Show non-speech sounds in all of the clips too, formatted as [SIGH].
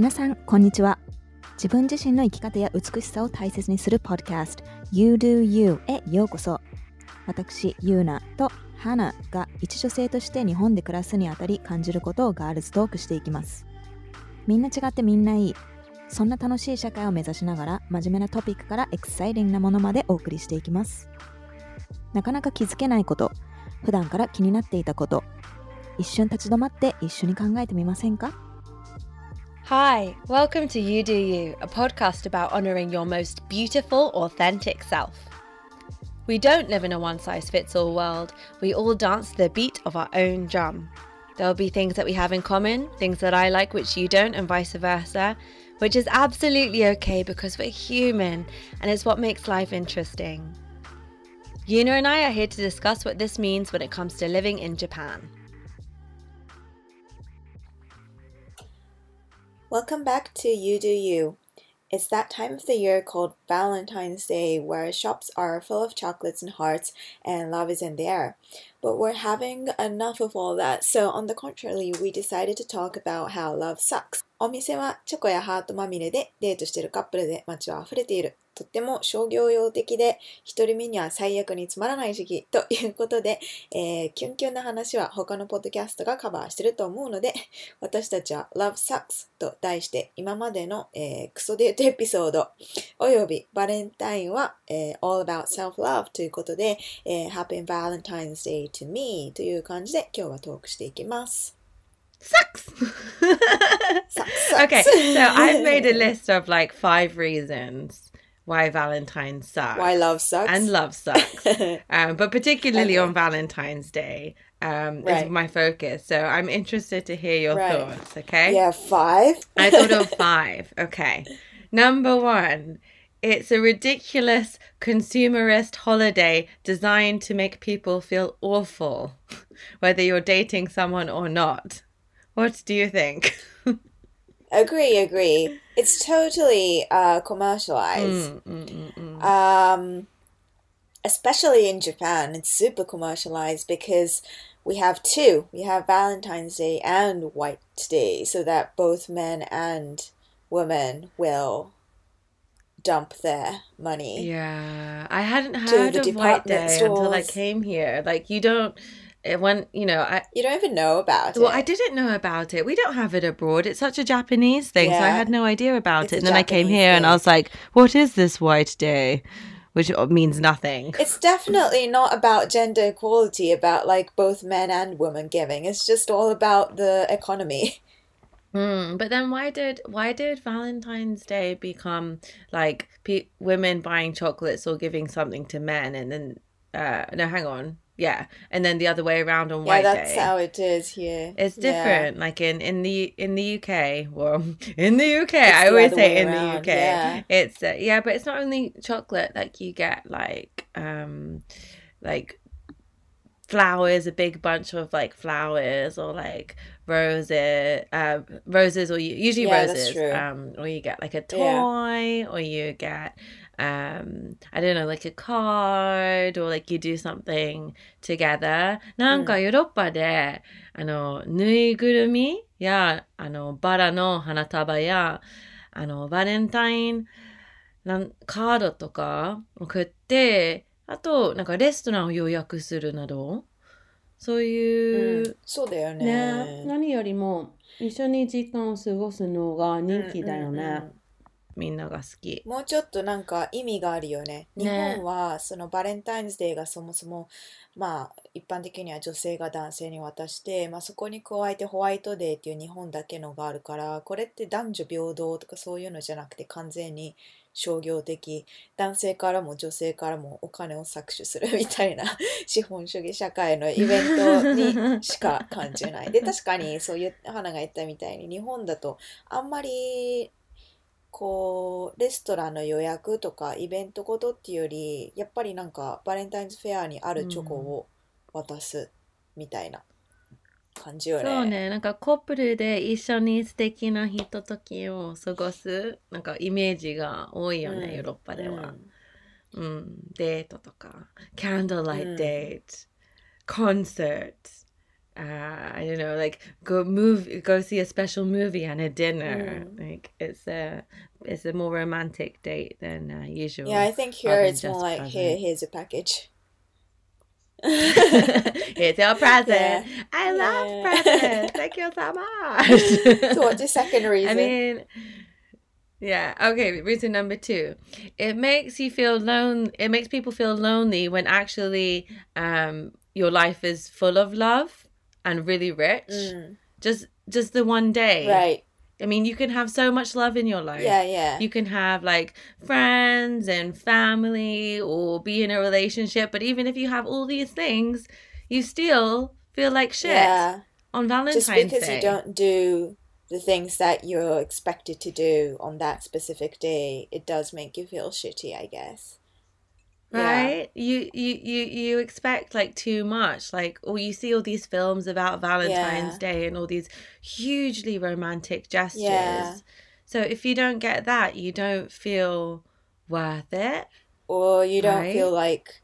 皆さん、こんにちは。自分自身の生き方や美しさを大切にするポッドキャスト You Do You へようこそ。私、ユーナとハナが一女性として日本で暮らすにあたり感じることをガールズトークしていきます。みんな違ってみんないい。そんな楽しい社会を目指しながら真面目なトピックからエクサイティングなものまでお送りしていきます。なかなか気づけないこと、普段から気になっていたこと、一瞬立ち止まって一緒に考えてみませんか？Hi, welcome to You Do You, a podcast about honoring your most beautiful, authentic self. We don't live in a one size fits all world. We all dance to the beat of our own drum. There'll be things that we have in common, things that I like which you don't, and vice versa, which is absolutely okay because we're human and it's what makes life interesting. Yuna and I are here to discuss what this means when it comes to living in Japan. Welcome back to You Do You. It's that time of the year called Valentine's Day where shops are full of chocolates and hearts and love is in the air. But we're having enough of all that, so on the contrary, we decided to talk about how love sucks. お店はチョコやハートまみれでデートしてるカップルで街は溢れている。 とっても商業用的で、一人目には最悪につまらない時期ということで、えー、キュンキュンな話は他のポッドキャストがカバーしてると思うので、私たちは Love Sucks と題して今までの、えー、クソデートエピソードおよびバレンタインは、えー、All About Self-Love ということで、えー、Happy Valentine's Day to Me という感じで今日はトークしていきます。Sucks! [LAUGHS] Sucks, Okay, sucks. so I've made a list of like five reasons why Valentine's sucks. Why love sucks. and love sucks. [LAUGHS] um, but particularly Okay. on Valentine's Day um, Right. is my focus. So I'm interested to hear your Right. thoughts, okay? yeah, five. I thought of [LAUGHS] five. Okay. Number one, it's a ridiculous consumerist holiday designed to make people feel awful, [LAUGHS] whether you're dating someone or not. What do you think? Agree, agree. It's totally uh, commercialized. Mm, mm, mm, mm. Um, especially in Japan, it's super commercialized because we have two. We have Valentine's Day and White Day, so that both men and women will dump their money. Yeah, I hadn't heard of White Day until I came here. Like you don't, it went you know, I You don't even know about well, it. Well i didn't know about it. We don't have it abroad. It's such a Japanese thing, so I had no idea about It's it. And then I came Japanese here and I was like, "What is this White Day?" Which means nothing. It's definitely not about gender equality, about like both men and women giving. It's just all about the economy. Mm, but then why did why did Valentine's Day become like pe- women buying chocolates or giving something to men, and then uh no, hang on, yeah, and then the other way around on yeah, White that's Day. how it is here. It's Yeah. different. Like in in the in the UK, well, [LAUGHS] in the UK, It's I always say in the UK. yeah. It's uh, yeah, but it's not only chocolate. Like you get like um like flowers, a big bunch of like flowers or like roses, uh, roses or you, usually Yeah, that's roses. true. Um, or you get like a Yeah. toy, or you get um I don't know, like a card, or like you do something together. なんかヨーロッパで、あの、ぬいぐるみや、あの、バラの花束や、あの、バレンタインなんカードとか送って、あと、なんかレストランを予約するなど、そういう、うんそうだよねね。何よりも一緒に時間を過ごすのが人気だよね。うんうんうんみんなが好き。もうちょっとなんか意味があるよね。日ね本はそのバレンタインズデーがそもそもまあ一般的には女性が男性に渡して、まあ、そこに加えてホワイトデーっていう日本だけのがあるからこれって男女平等とかそういうのじゃなくて完全に商業的男性からも女性からもお金を搾取するみたいな資本主義社会のイベントにしか感じない。で確かにそういう花が言ったみたいに日本だとあんまりこうレストランの予約とかイベントごとっていうよりやっぱりなんかバレンタインズフェアにあるチョコを渡すみたいな感じよね。そうね、なんかコップルで一緒に素敵なひとときを過ごす、なんかイメージが多いよね、うん。ヨーロッパでは。うん。うん、デートとか、candlelight うん。date、concert、uh, I don't know, like go move, go see a special movie and a dinner. Mm. Like it's a it's a more romantic date than uh, usual. Yeah, I think here it's more like here, here's a package. [LAUGHS] it's your present. [LAUGHS] Yeah. I love Yeah. presents. [LAUGHS] Thank you so much. so what's the second reason? I mean, yeah. Okay. Reason number two, it makes you feel lone. It makes people feel lonely when actually, um, your life is full of love and really rich. Mm, Just, just the one day. right. I mean, you can have so much love in your life. Yeah, yeah. You can have like friends and family or be in a relationship, but even if you have all these things, you still feel like shit yeah. on Valentine's Just because Day. you don't do the things that you're expected to do on that specific day, it does make you feel shitty, I guess you you you you expect like too much like or you see all these films about valentine's yeah. day and all these hugely romantic gestures yeah. so if you don't get that you don't feel worth it or you don't right? feel like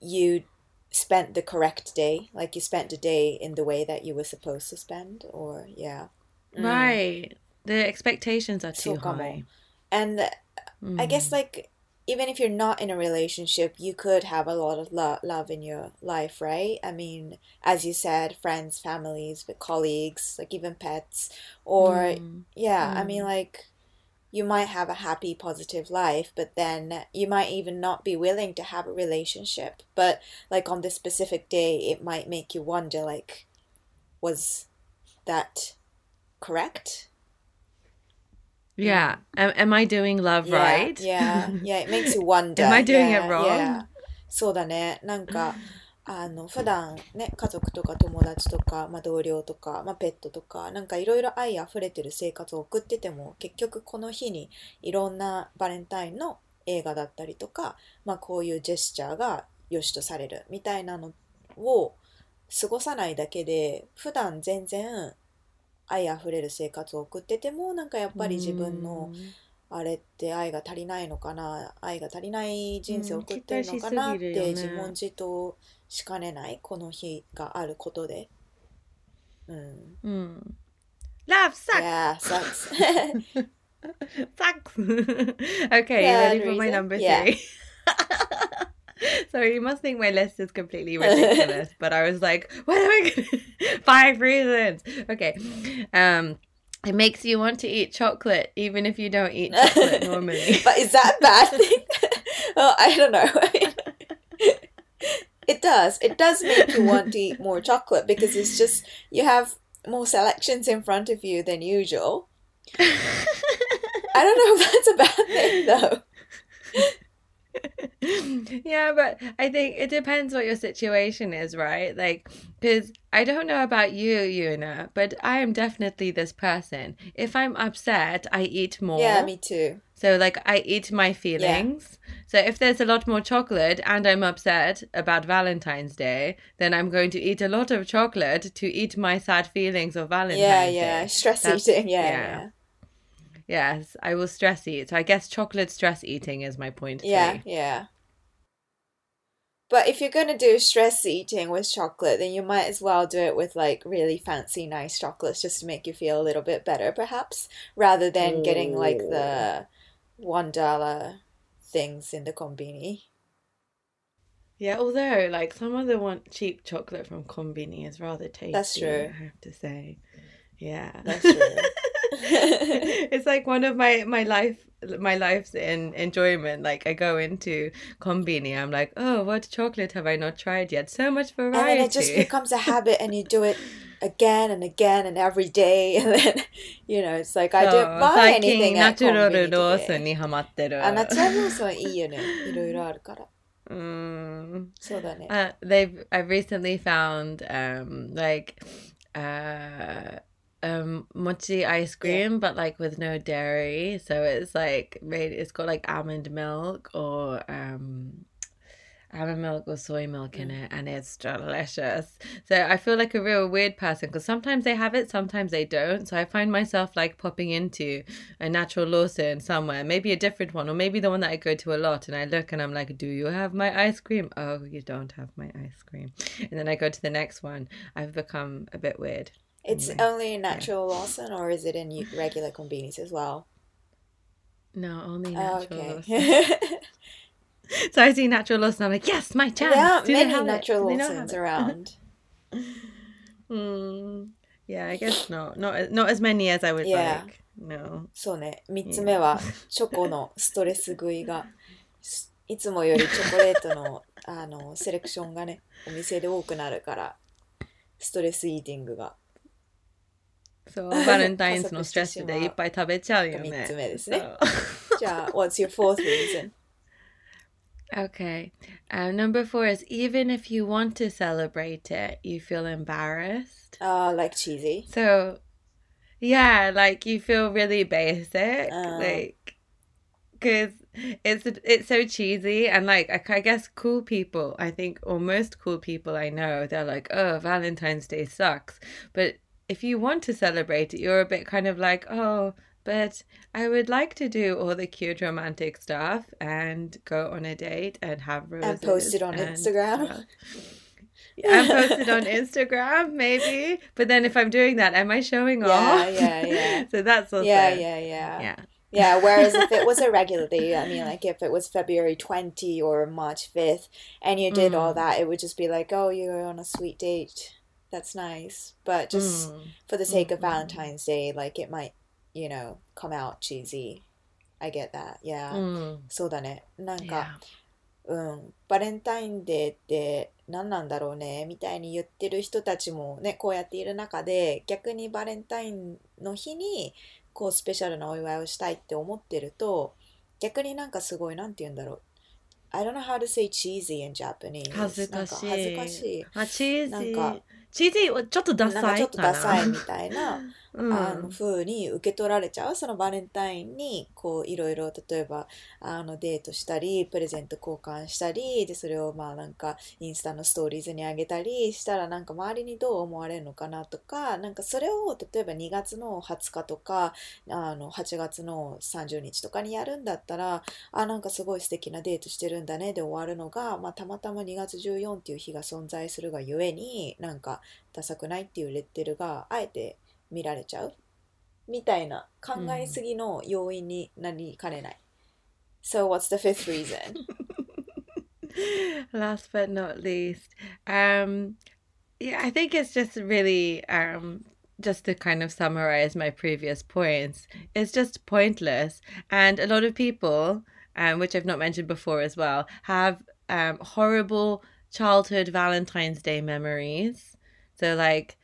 you spent the correct day like you spent the day in the way that you were supposed to spend or yeah mm. right the expectations are too so high and mm. i guess hmm. like even if you're not in a relationship, you could have a lot of lo- love in your life, right? I mean, as you said, friends, families, colleagues, like even pets, or Mm. yeah, I Mm. mean like you might have a happy positive life, but then you might even not be willing to have a relationship. But like on this specific day, it might make you wonder like was that correct? Yeah am, am i doing love Yeah, right? Yeah, yeah, it makes you [LAUGHS] wonder. Am I doing it Yeah, wrong? yeah. そうだね。なんか、あの、普段ね、家族とか友達とか、まあ、同僚とか、まあ、ペットとか、なんかいろいろ愛あふれてる生活を送ってても、結局この日にいろんなバレンタインの映画だったりとか、まあ、こういうジェスチャーが良しとされるみたいなのを過ごさないだけで、普段全然愛あふれる生活を送ってても、なんかやっぱり自分の、あれって愛が足りないのかな愛が足りない人生を送ってるのかなって自問自答しかねないこの日があることで。うん。うん love sucks Yeah, sucks. [LAUGHS] Sucks. [LAUGHS] okay, Yeah, ready for my number Yeah. [LAUGHS] [LAUGHS] Sorry, you must think my list is completely ridiculous, but I was like, [LAUGHS] what am I gonna [LAUGHS] five reasons? Okay. Um it makes you want to eat chocolate even if you don't eat chocolate normally. but is that a bad thing? well, I don't know. it does. It does make you want to eat more chocolate because it's just you have more selections in front of you than usual. I don't know if that's a bad thing though. [LAUGHS] yeah, but I think it depends what your situation is, right? Like, because I don't know about you, Yuna, but I am definitely this person. If I'm upset, I eat more. Yeah, me too. So, like, I eat my feelings. So, if there's a lot more chocolate and I'm upset about Valentine's Day, then I'm going to eat a lot of chocolate to eat my sad feelings of Valentine's yeah, Day. yeah. Yeah. Stress That's- eating. [LAUGHS] Yeah, yeah. yeah. Yes, I will stress eat. So, I guess chocolate stress eating is my point. Yeah, yeah. But if you're gonna do stress eating with chocolate, then you might as well do it with like really fancy, nice chocolates just to make you feel a little bit better, perhaps, rather than getting like the one dollar things in the combini. Yeah, although like some of the one cheap chocolate from Combini is rather tasty. That's true. I have to say. Yeah. That's true. [LAUGHS] [LAUGHS] it's like one of my my life my life's in enjoyment. Like I go into Combini, I'm like, oh, what chocolate have I not tried yet? So much variety. And it just becomes a habit, and you do it [LAUGHS] again and again and every day, [LAUGHS] and then you know, it's like I don't buy anything at Combini. ロースにハマってる。あ、ナチュラルローソンはいいよね。いろいろあるから。Mm. So uh, they've I've recently found um like uh um mochi ice cream but like with no dairy so it's like made it's got like almond milk or um almond milk or soy milk in it, and it's delicious. So I feel like a real weird person because sometimes they have it, sometimes they don't. So I find myself like popping into a natural Lawson somewhere, maybe a different one, or maybe the one that I go to a lot, and I look and I'm like, "Do you have my ice cream?" Oh, you don't have my ice cream. And then I go to the next one. I've become a bit weird. It's only in natural Lawson, or is it in regular convenience as well? No, only Oh, natural. Lawson. okay. So I see natural Lawson. I'm like, yes, my chance. there aren't Do many have it? natural not Lawsons it? around. Mm, yeah, I guess not. Not not as many as I would Yeah. like. No. そうね。三つ目は、チョコのストレス食いが、すいつもよりチョコレートのあのセレクションがね、お店で多くなるから、ストレスイーティングがそう、バレンタインズのストレス加速してしまうでいっぱい食べちゃうよね。三つ目ですねそう。じゃあ、What's [LAUGHS] [LAUGHS] your fourth reason? [LAUGHS] Okay. Um, number four is even if you want to celebrate it, you feel embarrassed. Uh, like cheesy. So, yeah, like you feel really basic, Uh. like because it's it's so cheesy and like I, I guess cool people. I think or most cool people I know, they're like, oh, Valentine's Day sucks. But if you want to celebrate it, you're a bit kind of like, oh. But I would like to do all the cute romantic stuff and go on a date and have roses and post it on and Instagram. stuff. and post it on [LAUGHS] Instagram, maybe. But then if I'm doing that, am I showing Yeah, off? yeah, yeah. Yeah. [LAUGHS] So that's also Yeah, yeah, yeah. yeah. Yeah, whereas if it was a [LAUGHS] regular day, I mean, like if it was February 20 or March 5th and you did all Mm. that, it would just be like, oh, you're on a sweet date. That's nice. But just Mm. for the sake of Mm. Valentine's Day, like it might, you know, come out cheesy. I get that. Yeah. Mm. そうだね。なんか.うん、バレンタインデーって何なんだろうねみたいに言ってる人たちもねこうやっている中で逆にバレンタインの日にこうスペシャルなお祝いをしたいって思ってると逆になんかすごいなんて言うんだろう I don't know how to say cheesy in Japanese 恥ずかしい。恥ずかしいあ、チーズなんか。チーズはちょっとダサいちょっとダサいかみたいな [LAUGHS] あの風に受け取られちゃう？そのバレンタインにこういろいろ例えばあのデートしたりプレゼント交換したりでそれをまあなんかインスタのストーリーズにあげたりしたらなんか周りにどう思われるのかなとかなんかそれを例えば2月の20日とかあの8月の30日とかにやるんだったらあなんかすごい素敵なデートしてるんだねで終わるのが、まあ、たまたま2月14っていう日が存在するがゆえになんかダサくないっていうレッテルがあえて見られちゃうみたいな考えすぎの要因になりかねない。So what's the fifth reason? Last [LAUGHS] but not least, um, yeah, I think it's just really um, just to kind of summarize my previous points. It's just pointless, and a lot of people, um, which I've not mentioned before as well, have um, horrible childhood Valentine's Day memories. So like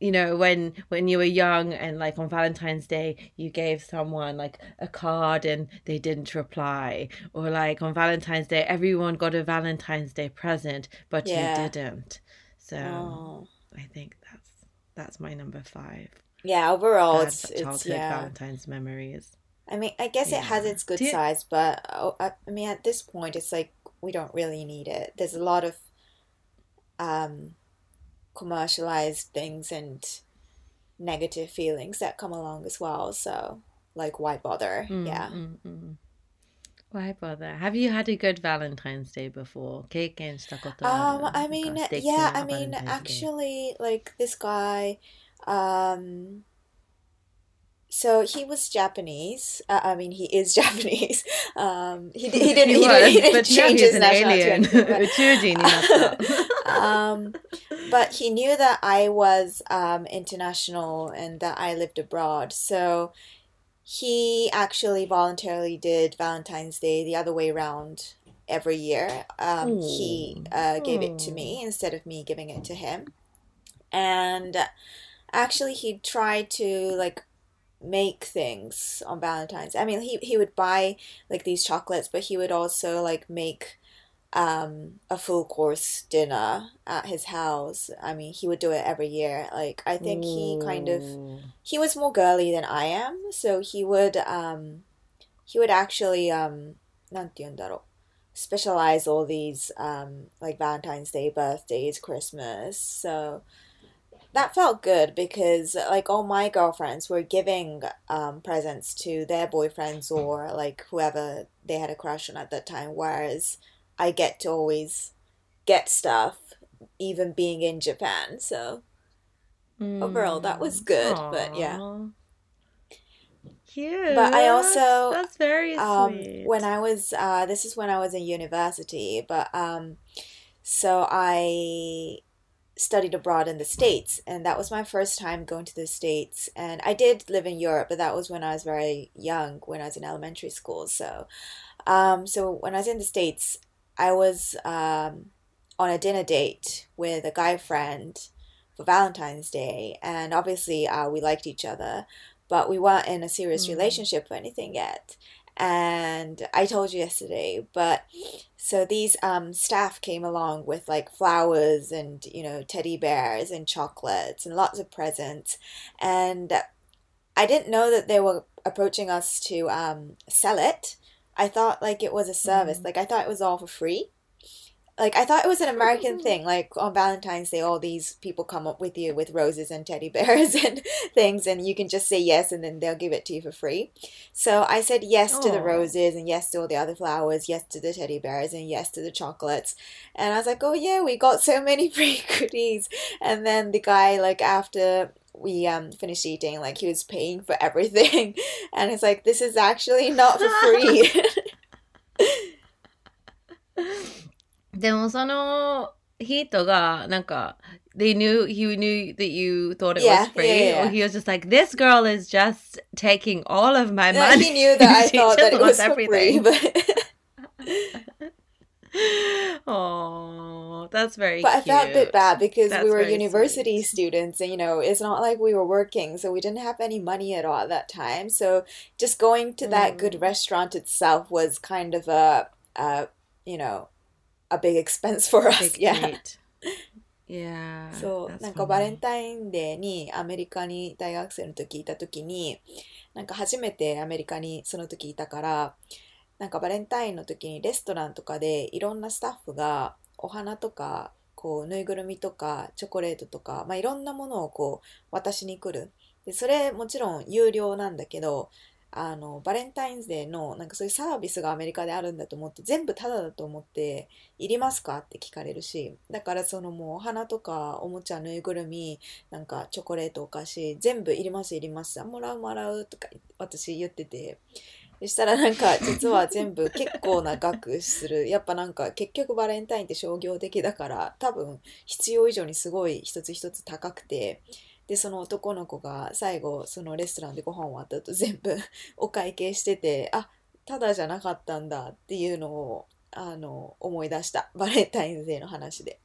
you know when when you were young and like on valentine's day you gave someone like a card and they didn't reply or like on valentine's day everyone got a valentine's day present but Yeah. you didn't so Oh. i think that's that's my number five Yeah, overall Bad it's it's childhood yeah. valentine's memories I mean, I guess it has its good you- sides, but oh, I, I mean, at this point, it's like we don't really need it. There's a lot of um, commercialized things and negative feelings that come along as well. So, like, why bother? Mm, yeah. Mm, mm. Why bother? Have you had a good Valentine's Day before? Cake and stokoto. Um, I mean, yeah, I mean, actually, like this guy, um, so he was Japanese. Uh, I mean, he is [LAUGHS] Japanese. Um, he, [LAUGHS] he didn't. He, he was, did, he didn't change his nationality. But, [LAUGHS] um, but he knew that I was um, international and that I lived abroad. So he actually voluntarily did Valentine's Day the other way around every year. Um, he uh, gave it to me instead of me giving it to him, and actually he tried to like make things on Valentine's. I mean, he, he would buy like these chocolates, but he would also like make um a full course dinner at his house. I mean, he would do it every year. Like I think he kind of Ooh. he was more girly than I am, so he would um he would actually um なんて言うんだろう specialize all these um, like Valentine's Day, birthdays, Christmas. So that felt good because like all my girlfriends were giving um, presents to their boyfriends or like whoever they had a crush on at that time, whereas I get to always get stuff even being in Japan. So overall, that was good. But yeah. Cute. But I also, That's very um, sweet. when I was uh, this is when I was in university, but um, so I studied abroad in the States, and that was my first time going to the States. And I did live in Europe, but that was when I was very young, when I was in elementary school. So, um, so when I was in the States, I was um, on a dinner date with a guy friend for Valentine's Day, and obviously uh, we liked each other, but we weren't in a serious Mm. relationship or anything yet. And I told you yesterday, but so these um, staff came along with like flowers and you know teddy bears and chocolates and lots of presents, and I didn't know that they were approaching us to um, sell it. I thought like it was a service, Mm. like I thought it was all for free. Like I thought it was an American thing. Like on Valentine's Day, all these people come up with you with roses and teddy bears [LAUGHS] and things, and you can just say yes, and then they'll give it to you for free. So I said yes to the roses, and yes to all the other flowers, yes to the teddy bears, and yes to the chocolates. And I was like, oh yeah, we got so many [LAUGHS] free goodies. And then the guy, like after we um finished eating, like he was paying for everything, [LAUGHS] and it's like this is actually not for free. でもその人がなんか they knew he knew that you thought it Yeah, was free yeah, yeah. or he was just like this girl is just taking all of my Yeah, money he knew that I She [LAUGHS] thought just that it wants was for free, everything. but [LAUGHS] oh that's very but I felt a bit cute. bad because That's we were very university sweet. students, and you know, it's not like we were working, so we didn't have any money at all at that time. So just going to that good Mm. restaurant itself was kind of a, a you know, a big expense for us. [LAUGHS] Yeah. yeah そう、なんかバレンタインデーにアメリカに大学生の時いた時に、なんか初めてアメリカにその時いたから、なんかバレンタインの時にレストランとかでいろんなスタッフがお花とか、こうぬいぐるみとかチョコレートとか、まあいろんなものをこう渡しに来る。で、それもちろん有料なんだけど、あの、バレンタインデーのなんかそういうサービスがアメリカであるんだと思って、全部タダだと思って、いりますか？って聞かれるし、だからそのもうお花とかおもちゃ、ぬいぐるみ、なんかチョコレート、お菓子、全部いりますいります。もらうもらうとか私言ってて。そしたらなんか実は全部結構な額する。[LAUGHS] やっぱなんか結局バレンタインって商業的だから多分必要以上にすごい一つ一つ高くて。で、その男の子が最後そのレストランでご飯終わった後全部お会計してて、あ、ただじゃなかったんだっていうのをあの思い出した。バレンタインデーの話で。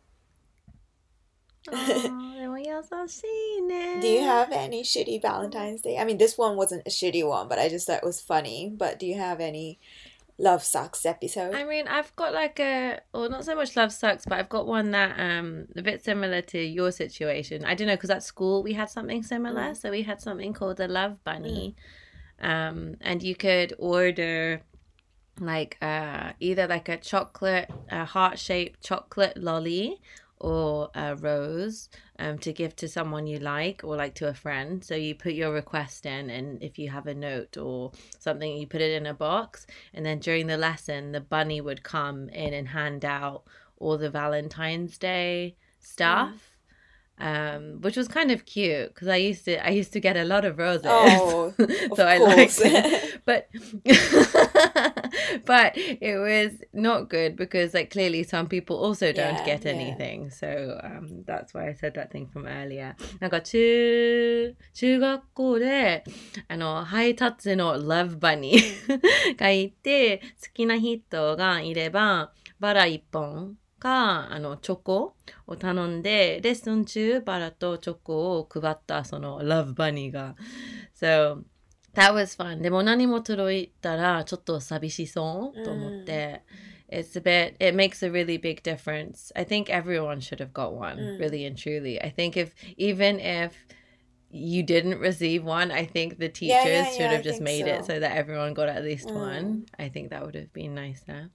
でも優しいね Do you have any shitty Valentine's Day? I mean, this one wasn't a shitty one, but I just thought it was funny. But do you have any love sucks episode? I mean, I've got like a, or not so much love sucks, but I've got one that um a bit similar to your situation. I don't know because at school we had something similar, Mm. so we had something called the love bunny, um, and you could order like uh either like a chocolate, a heart shaped chocolate lolly or a rose um to give to someone you like or like to a friend. So you put your request in and if you have a note or something you put it in a box. And then during the lesson the bunny would come in and hand out all the valentine's day stuff um which was kind of cute because i used to i used to get a lot of roses Oh, [LAUGHS] of so i liked course. it [LAUGHS] but [LAUGHS] but it was not good because like clearly some people also don't Yeah, get yeah. anything so um that's why i said that thing from earlier なんか中中学校であのハイタッチの Love Bunny がいて好きな人がいればバラ1本 かあのチョコを頼んでレッスン中バラとチョコを配ったその Love Bunny が So that was fun でも何も届いたらちょっと寂しそうと思って、It's a bit, it makes a really big difference. I think everyone should have got one, Mm. really and truly. I think if, even if you didn't receive one, I think the teachers Yeah, yeah, should yeah, I have just think made it so. so that everyone got at least Mm. one. I think that would have been nicer.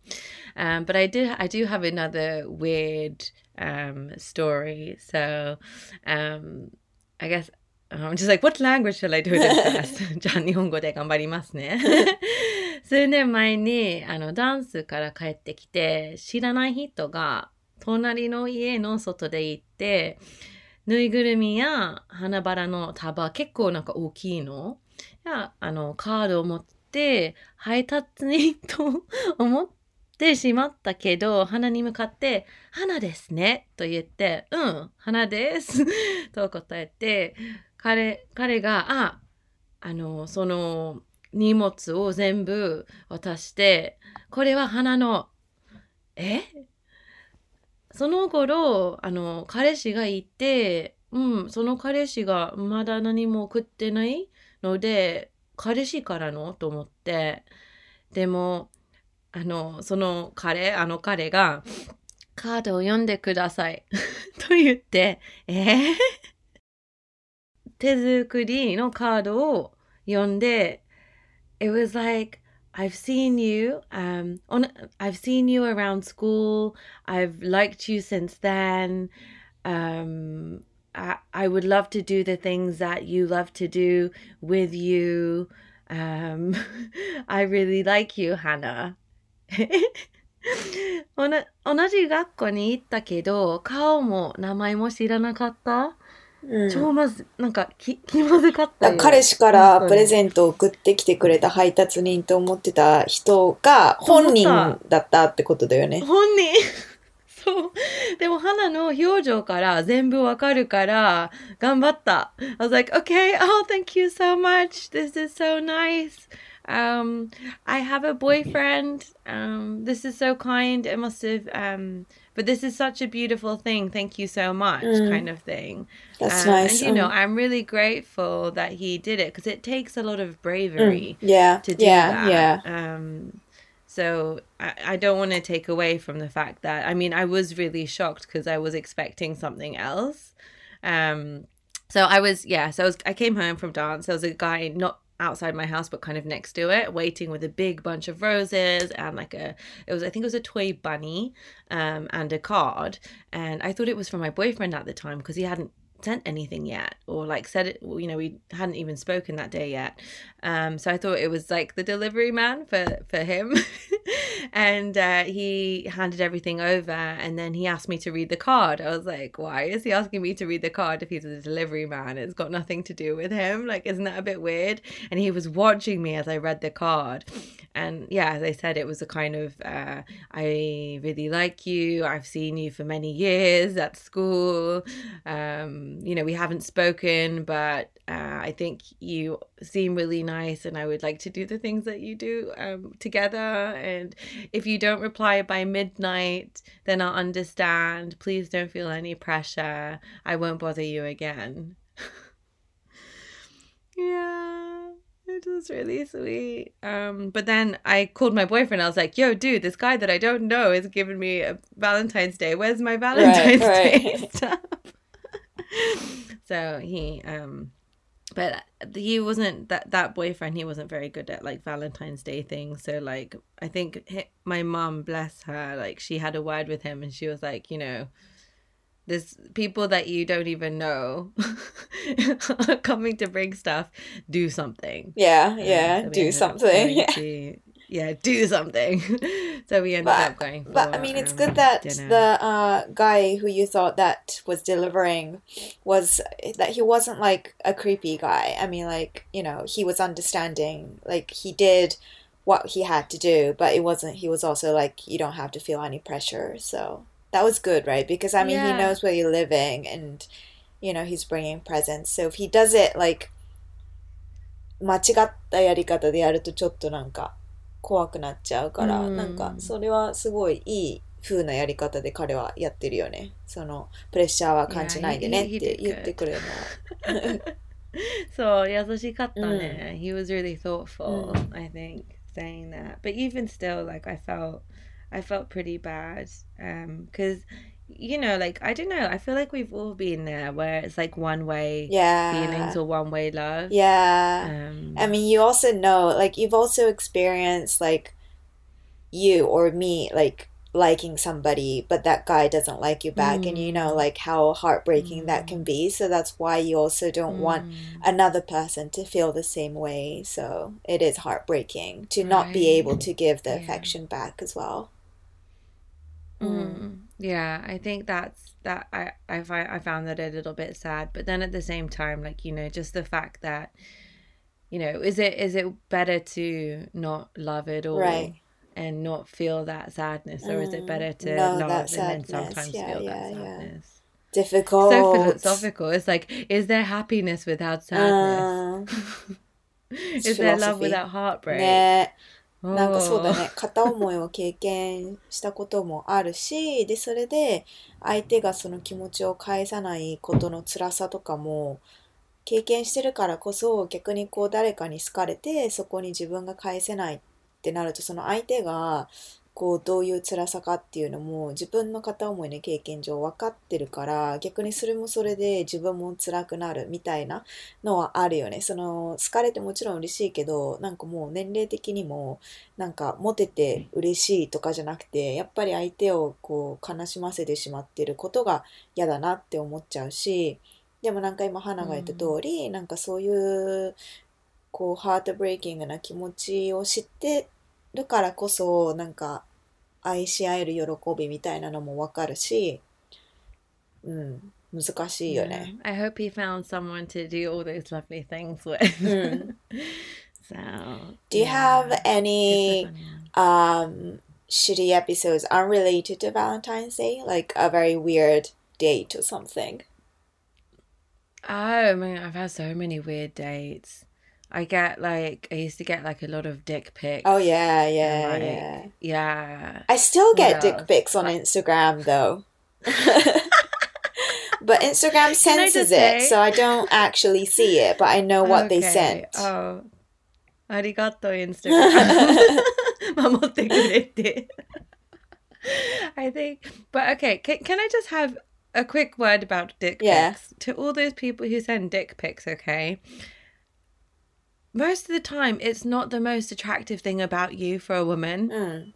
Um, but I did, I do have another weird um, story. So, um, I guess I'm just like, what language shall I do this [LAUGHS] first? じゃあ日本語で頑張りますね。数年前にあのダンスから帰ってきて知らない人が隣の家の外で行って [LAUGHS] [LAUGHS] ぬいぐるみや花々の束結構なんか大きいの？やあのカードを持って配達にと思ってしまったけど花に向かって「花ですね」と言って「うん花です」[LAUGHS] と答えて彼彼が「ああのその荷物を全部渡してこれは花のえ？その頃あの彼氏がいて、うん、その彼氏がまだ何も送ってないので彼氏からのと思って。でもあのその彼あの彼がカードを読んでください。[LAUGHS] と言ってえー？手作りのカードを読んで it was like I've seen you um on I've seen you around school I've liked you since then um I, I would love to do the things that you love to do with you um [LAUGHS] I really like you Hannah [LAUGHS] おな同じ学校に行ったけど顔も名前も知らなかった、 うん超まずなんかき気まずかったよ彼氏からプレゼントを送ってきてくれた配達人と思ってた人が本人だったってことだよね。本人そうでも花の表情から全部わかるから頑張った I was like okay oh thank you so much this is so nice um I have a boyfriend um this is so kind it must have um but this is such a beautiful thing thank you so much Mm. kind of thing That's Um, nice. and you know Mm. I'm really grateful that he did it because it takes a lot of うん bravery Yeah, to do yeah, that. yeah. Um, so I, I don't want to take away from the fact that I mean I was really shocked because I was expecting something else. Um, so I was yeah. So I was I came home from dance. There was a guy not outside my house but kind of next to it waiting with a big bunch of roses and like a it was i think it was a toy bunny um and a card. And i thought it was from my boyfriend at the time because he hadn't sent anything yet or like said it you know we hadn't even spoken that day yet. Um so i thought it was like the delivery man for for him. [LAUGHS] And uh he handed everything over and then he asked me to read the card. I was like why is he asking me to read the card if he's a delivery man? It's got nothing to do with him. Like isn't that a bit weird? And he was watching me as i read the card and yeah as i said it was a kind of uh i really like you. I've seen you for many years at school. Um you know we haven't spoken but uh, i think you seem really nice and i would like to do the things that you do um together. And if you don't reply by midnight then i'll understand. Please don't feel any pressure. I won't bother you again. [LAUGHS] Yeah it was really sweet. Um but then i called my boyfriend. I was like yo dude this guy that i don't know is giving me a valentine's day. Where's my valentine's day right. [LAUGHS] stuff? [LAUGHS] So he um but he wasn't that that boyfriend he wasn't very good at like valentine's day things. So like i think hi my mom bless her like she had a word with him and she was like you know there's people that you don't even know are [LAUGHS] coming to bring stuff do something Yeah, yeah, so do something. going to- [LAUGHS] yeah do something [LAUGHS] so we ended But- up going for But I mean, it's um, good that dinner. the uh, guy who you thought that was delivering was that he wasn't like a creepy guy. I mean, like you know, he was understanding. Like he did what he had to do, but it wasn't. He was also like, you don't have to feel any pressure. So that was good, right? Because I mean, Yeah. he knows where you're living, and you know, he's bringing presents. So if he does it like 間違ったやり方でやるとちょっとなんか怖くなっちゃうから、うんなんかそれはすごいいい風なやり方で彼はやってるよね。そのプレッシャーは感じないでねって言ってくれるのは。そう優しかったね、Mm. he was really thoughtful、Mm. I think saying that but even still like I felt I felt pretty bad um because you know, like I don't know. I feel like we've all been there where it's like one way Yeah. feelings or one way love. Yeah. Um, I mean, you also know, like, you've also experienced, like, you or me, like, liking somebody, but that guy doesn't like you back, and you know, Mm. like, how heartbreaking that can be. So that's why you also don't want mm, another person to feel the same way. So it is heartbreaking to not be able to give the Yeah. affection back as well. Mm, yeah, I think that's that. I I find I found that a little bit sad, but then at the same time, like you know, just the fact that you know, is it is it better to not love it all? Right. And not feel that sadness, or is it Mm, better to know love and then sometimes Yeah, feel yeah, that yeah. sadness? Difficult. so philosophical. It's like, is there happiness without sadness? Uh, [LAUGHS] is there love without heartbreak? ねなんかそうだ Oh. ね片思いを経験したこともあるしでそれで相手がその気持ちを返さないことの辛さとかも経験してるからこそ逆にこう誰かに好かれてそこに自分が返せないってなるとその相手がこうどういう辛さかっていうのも自分の片思いの経験上分かってるから逆にそれもそれで自分も辛くなるみたいなのはあるよね。その好かれてもちろん嬉しいけどなんかもう年齢的にもなんかモテて嬉しいとかじゃなくてやっぱり相手をこう悲しませてしまってることが嫌だなって思っちゃうしでもなんか今花が言った通り、なんかそういうこうハートブレイキングな気持ちを知ってるからこそなんか愛し合える喜びみたいなのもわかるし、うん、難しいよ Yeah. ね。 I hope he found someone to do all those lovely things with. Mm. [LAUGHS] so, Do you have yeah. any It's a funny one. um shitty episodes unrelated to Valentine's Day, like a very weird date or something. Oh man, I've had so many weird dates. I get like I used to get like a lot of dick pics. Oh yeah, yeah, like, yeah. Yeah. I still get What dick else? pics on Instagram though. [LAUGHS] but Instagram Can I censors just it, say- so I don't actually see it, but I know what they Okay. sent. Oh. ありがとう、Instagram. [LAUGHS] 守ってくれて。[LAUGHS] I think, but okay, can, can I just have a quick word about dick Yeah. pics? To all those people who send dick pics, okay? most of the time, it's not the most attractive thing about you for a woman. Mm.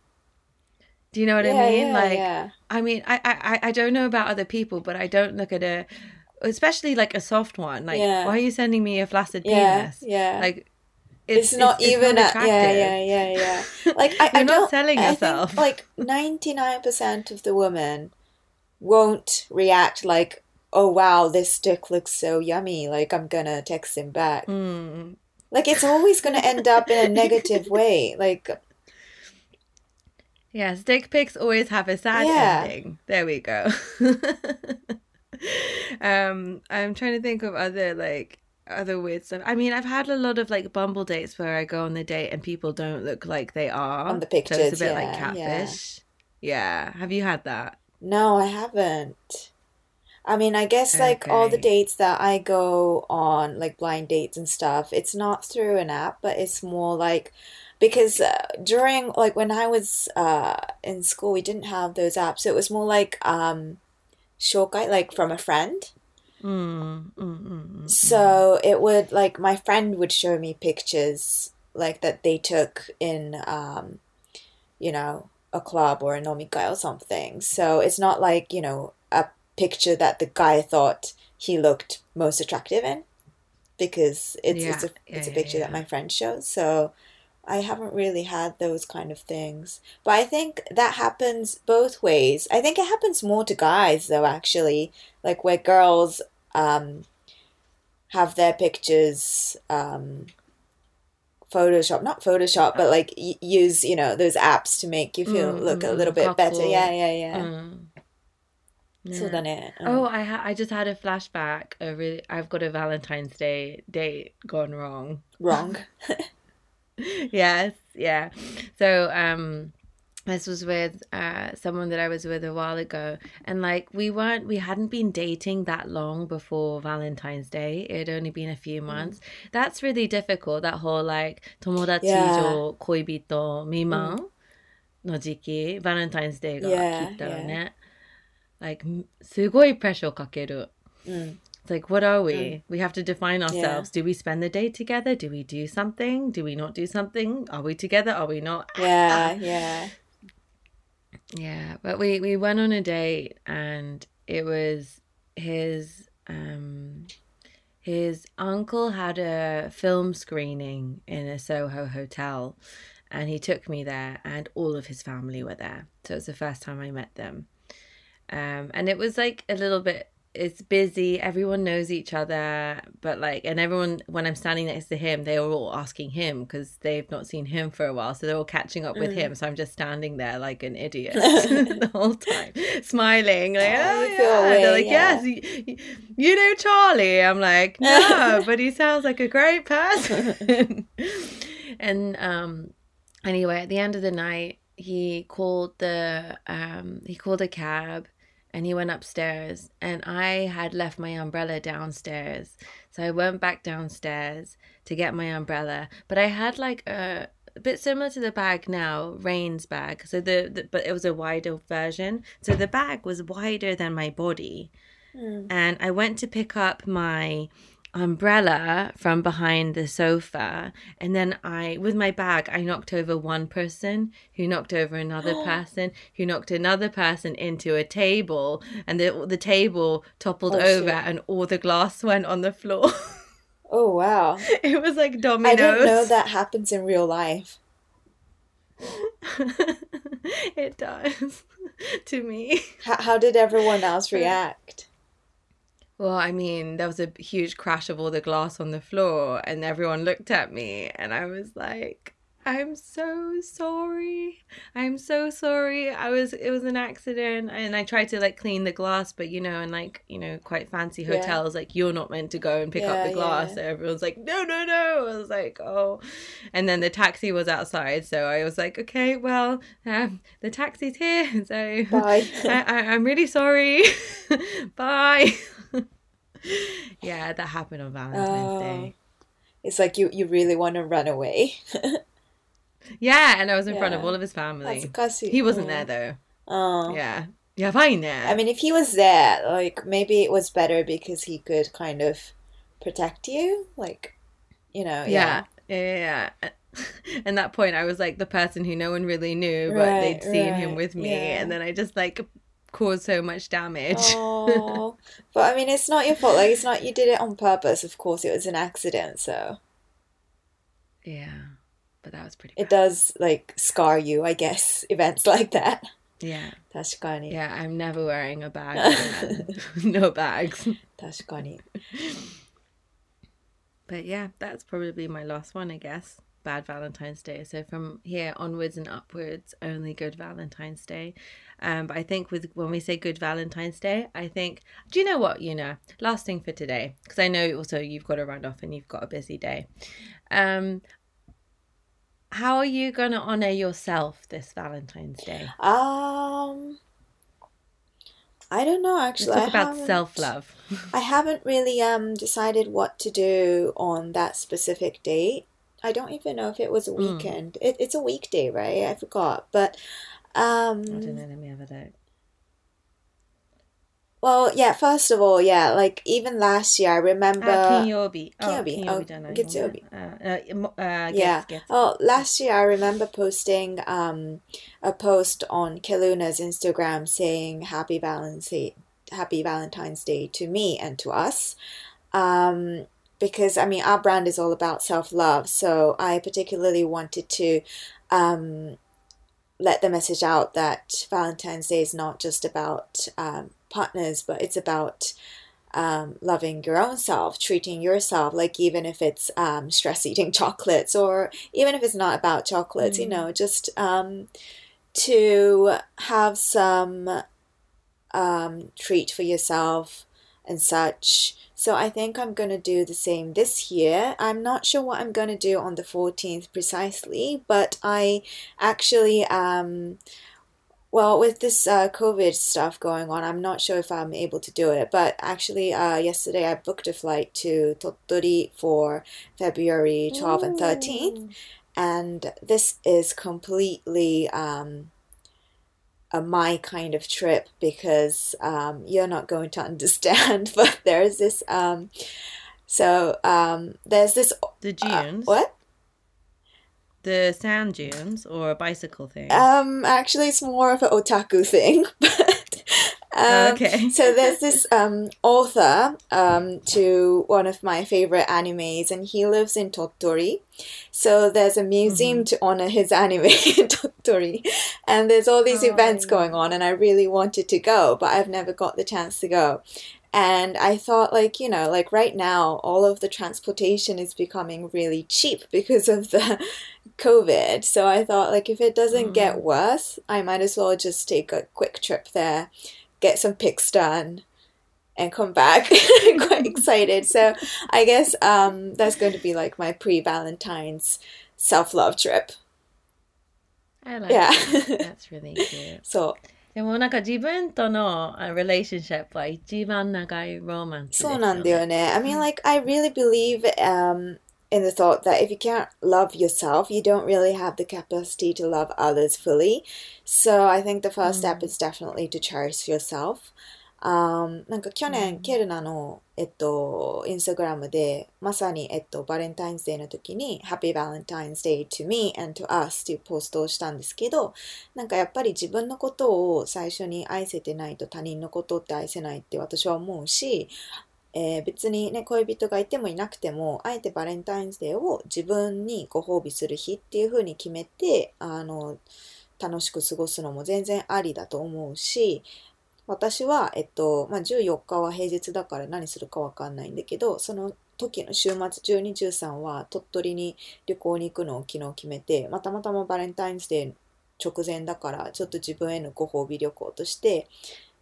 Do you know what yeah, I mean? yeah, like, yeah. I mean, I, I, I- I don't know about other people, but I don't look at a, especially like a soft one. Like, why are you sending me a flaccid Yeah, penis? yeah. Like, it's, not even not a, yeah, yeah, yeah, yeah. Like I, [LAUGHS] I You're not don't selling yourself. like ninety nine percent of the women won't react like, "Oh wow, this dick looks so yummy." Like I'm gonna text him back. Mm. Like it's always gonna end up in a negative way. Like Yes, dick pics always have a sad Yeah. ending. There we go. [LAUGHS] um, I'm trying to think of other like other weird stuff. I mean, I've had a lot of like Bumble dates where I go on the date and people don't look like they are On the So it's pictures, a bit like yeah, yeah. catfish. Yeah. Have you had that? no, I haven't. I mean, I guess like all the dates that I go on, like blind dates and stuff, it's not through an app, but it's more like because uh, during like when I was uh in school, we didn't have those apps. So It was more like um 紹介 like from a friend. Mm, mm, mm, mm, So it would like my friend would show me pictures like that they took in um you know a club or a nomikai or something. So it's not like, you know, picture that the guy thought he looked most attractive in because it's it's a Yeah, it's a yeah, picture yeah, that my friend shows. So I haven't really had those kind of things. But I think that happens both ways. I think it happens more to guys though actually, like where girls um have their pictures um Photoshop, not Photoshop, but like y- use, you know, those apps to make you feel Mm, look a mm, little bit better. Yeah, yeah, yeah. mm. Yeah. そうだね。うん Oh, I ha- I just had a flashback. A really, I've got a Valentine's Day date gone wrong. wrong. [LAUGHS] [LAUGHS] yes, yeah. So um this was with uh someone that I was with a while ago and like we weren't we hadn't been dating that long before Valentine's Day. It had only been a few months. That's really difficult that whole like 友達 Yeah. 上恋人未満の時期、バレンタインズデーが Yeah, 来たらね。 like m- すごい pressure をかける。Mm. It's like, what are we? We have to define ourselves. Do we spend the day together? Do we do something? Do we not do something? Are we together? Are we not? Yeah, [LAUGHS] yeah. Yeah, but we we went on a date and it was his um his uncle had a film screening in a Soho hotel and he took me there and all of his family were there. So it was the first time I met them. Um and it was like a little bit it's busy, everyone knows each other, but like and everyone when I'm standing next to him, they were all asking him because they've not seen him for a while. So they're all catching up with Mm. him. So I'm just standing there like an idiot [LAUGHS] [LAUGHS] the whole time, smiling like, Oh, oh, yeah. They're like, yeah. yes, you, you know Charlie. I'm like, no, [LAUGHS] but he sounds like a great person. and um, anyway, at the end of the night, he called the um, he called a cab, and he went upstairs. And I had left my umbrella downstairs, so I went back downstairs to get my umbrella. But I had like a a bit similar to the bag now, Rain's bag. So the, the but it was a wider version. So the bag was wider than my body. Mm. And I went to pick up my umbrella from behind the sofa and then I with my bag I knocked over one person who knocked over another [GASPS] person who knocked another person into a table and the the table toppled Oh, over shit. and all the glass went on the floor. [LAUGHS] Oh wow. it was like dominoes. I didn't know that happens in real life. [LAUGHS] it does [LAUGHS] to me. How, how did everyone else uh, react? Well, I mean, there was a huge crash of all the glass on the floor, and everyone looked at me, and I was like, I'm so sorry. I'm so sorry. I was, it was an accident, and I tried to like clean the glass, but you know, in like, you know, quite fancy Yeah. hotels, like you're not meant to go and pick up the glass. yeah. So everyone's like, no, no, no. I was like, oh. And then the taxi was outside, so I was like, okay, well, um, the taxi's here, [LAUGHS] so Bye. [LAUGHS] I, I, I'm really sorry. [LAUGHS] Bye. yeah, that happened on Valentine's Day. It's like you, you really want to run away. Yeah, and I was in yeah. front of all of his family. He, he wasn't mm. there though. Oh. Yeah. Yeah, fine there. I mean, if he was there, like maybe it was better because he could kind of protect you, like you know. Yeah. Yeah, yeah. yeah. and [LAUGHS] that point I was like the person who no one really knew, but right, they'd seen right. him with me and then I just like caused so much damage. [LAUGHS] But I mean, it's not your fault. Like, it's not you did it on purpose. Of course, it was an accident. So, yeah but that was pretty. it bad. does like scar you, I guess. [LAUGHS] Events like that. Yeah, 確かに。 yeah. I'm never wearing a bag again. [LAUGHS] no bags. 確かに。 But yeah, that's probably my last one, I guess. Bad Valentine's Day. So from here onwards and upwards, only good Valentine's Day. Um, but I think with when we say good Valentine's Day, I think, do you know what, Una? Last thing for today, because I know also you've got to run off and you've got a busy day. Um, how are you going to honor yourself this Valentine's Day? Um, I don't know Let's actually. talk I about self love. [LAUGHS] I haven't really um decided what to do on that specific date. I don't even know if it was a Mm. weekend. It, it's a weekday, right? I forgot. But um I don't know. Let me have a look. well, yeah, first of all, yeah, like even last year I remember あ、金曜日。あ、金曜日。金曜日じゃない。あ、月曜日。あ、あ、もあ、 Yeah. 月、月。 Oh, last year I remember posting um a post on Kiluna's Instagram saying happy Valentine's happy Valentine's Day to me and to us. Um because I mean our brand is all about self-love, so I particularly wanted to um let the message out that Valentine's Day is not just about um, partners, but it's about um, loving your own self, treating yourself, like even if it's um, stress eating [LAUGHS] chocolates or even if it's not about chocolates, you Mm. know, just um, to have some um, treat for yourself and such. So I think I'm going to do the same this year. I'm not sure what I'm going to do on the 14th precisely, but I actually um well with this uh, covid stuff going on i'm not sure if i'm able to do it but actually uh, yesterday i booked a flight to tottori for february 12th and 13th and this is completely um a my kind of trip because um, you're not going to [LAUGHS] understand. But there's this, um, so um, there's this. The Uh, what? The sand dunes or a bicycle thing? Um, actually, it's more of an otaku thing. [LAUGHS] But um, okay. [LAUGHS] so there's this um, author um, to one of my favorite animes, and he lives in Tottori. So there's a museum to honor his anime [LAUGHS] in Tottori, and there's all these Oh, events yeah. going on, and I really wanted to go, but I've never got the chance to go. And I thought, like, you know, like right now, all of the transportation is becoming really cheap because of the COVID. So I thought, like, if it doesn't get worse, I might as well just take a quick trip there, get some pics done, and come back. [LAUGHS] Quite excited. So I guess um, that's going to be like my pre Valentine's self love trip. I like Yeah. that. [LAUGHS] That's really cute. そう。でもなんか自分とのあ relationship は一番長いロマンスですよね。そうなんだよね。I mean, like, I really believe um, in the thought that if you can't love yourself, you don't really have the capacity to love others fully. So I think the first step is definitely to cherish yourself. Um, なんか去年、ケルナの、えっと、インスタグラムで、まさに、えっと、バレンタインズデーの時に、Happy Valentine's Day to me and to us っていうポストをしたんですけど、なんかやっぱり自分のことを最初に愛せてないと他人のことって愛せないって私は思うし、えー別にね恋人がいてもいなくてもあえてバレンタインズデーを自分にご褒美する日っていう風に決めてあの楽しく過ごすのも全然ありだと思うし私は、えっとまあ、14日は平日だから何するかわかんないんだけどその時の週末12、13は鳥取に旅行に行くのを昨日決めて、またまたまバレンタインズデー直前だからちょっと自分へのご褒美旅行として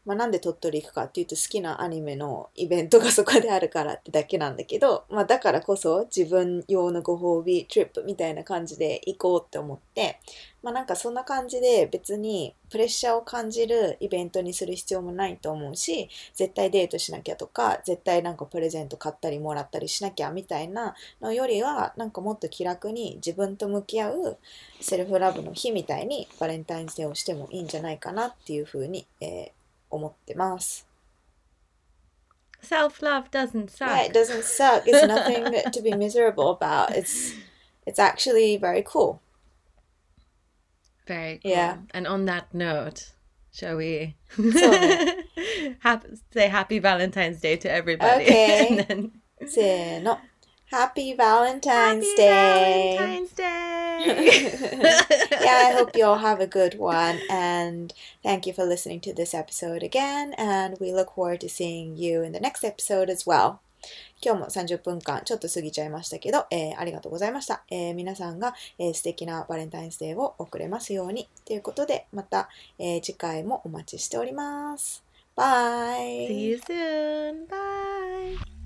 まあ、なんで鳥取行くかっていうと好きなアニメのイベントがそこであるからってだけなんだけど、[LAUGHS] まあ、だからこそ自分用のご褒美トリップみたいな感じで行こうって思って、まあ、なんかそんな感じで別にプレッシャーを感じるイベントにする必要もないと思うし絶対デートしなきゃとか絶対なんかプレゼント買ったりもらったりしなきゃみたいなのよりはなんかもっと気楽に自分と向き合うセルフラブの日みたいにバレンタインデーをしてもいいんじゃないかなっていうふうに、えー思ってます。 Self-love doesn't suck. Yeah, it doesn't suck. It's nothing [LAUGHS] to be miserable about. It's it's actually very cool. Very cool. Yeah. And on that note, shall we [LAUGHS] So- Happy, say happy Valentine's Day to everybody? Okay. and [LAUGHS] then, せーの。 Happy Valentine's happy Day! Valentine's Day! yeah, I hope you all have a good one. And thank you for listening to this episode again. And we look forward to seeing you in the next episode as well. 今日も30分間ちょっと過ぎちゃいましたけど、えーありがとうございました。えー皆さんが、えー素敵なバレンタインズデーを送れますように。ということで、また、えー次回もお待ちしております。バイ See you soon. Bye.